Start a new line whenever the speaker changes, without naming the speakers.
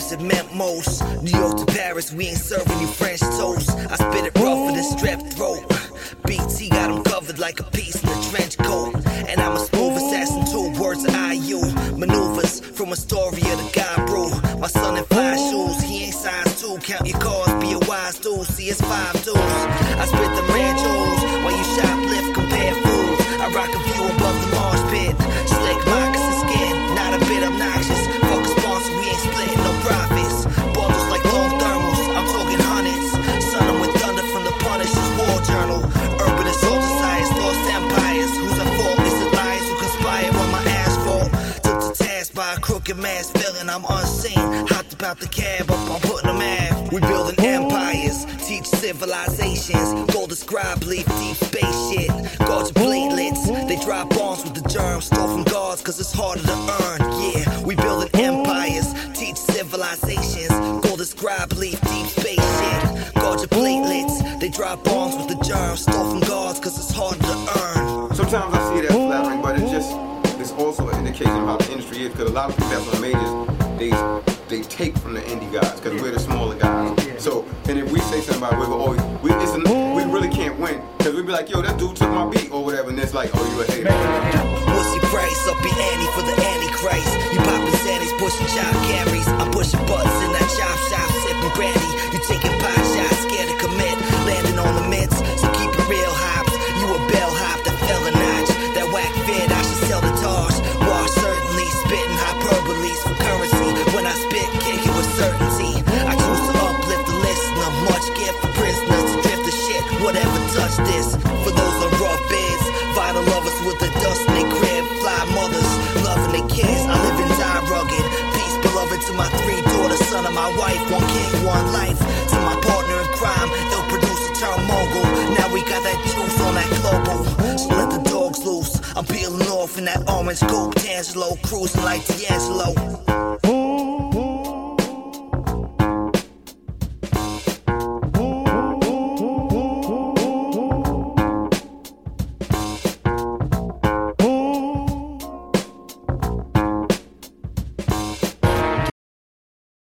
It meant most. New York to Paris, we ain't serving you French toast. I spit it raw for the strep throat. BT got him covered like a piece in a trench coat. And I'm a smooth assassin, two words I you. Maneuvers from a story of the God bro. My son in fly shoes, he ain't size two. Count your cars, be a wise dude. See, it's five crooked mass villain, I'm unseen. Hopped about the cab up, I'm putting them. We building empires, teach civilizations. Gold scribe, leaf deep space shit. Your platelets, they drop bombs with the germs. Stole from guards, cause it's harder to earn. Yeah, we building empires, teach civilizations. Gold scribe, leaf deep space shit. Your platelets, they drop bombs with the germs. Stole from guards, cause it's harder to earn.
Sometimes I see as flattering, but it's also an of how the industry is. Because a lot of people that's on majors, they they take from the indie guys because we're the smaller guys. So and if we say something about it, we're always we it's an, we really can't win because we'd be like, yo, that dude took my beat or whatever, and it's like, oh, you a hater.
What's your price? Up your ante for the Antichrist. You popping Xannies, pushing chop carries. Beloved, to my three daughters, son of my wife. One king, one life. To my partner in crime, ill producer turned mogul. Now we got that juice on that global. So let the dogs loose. I'm peeling off in that orange coupe. D'Angelo cruising like D'Angelo.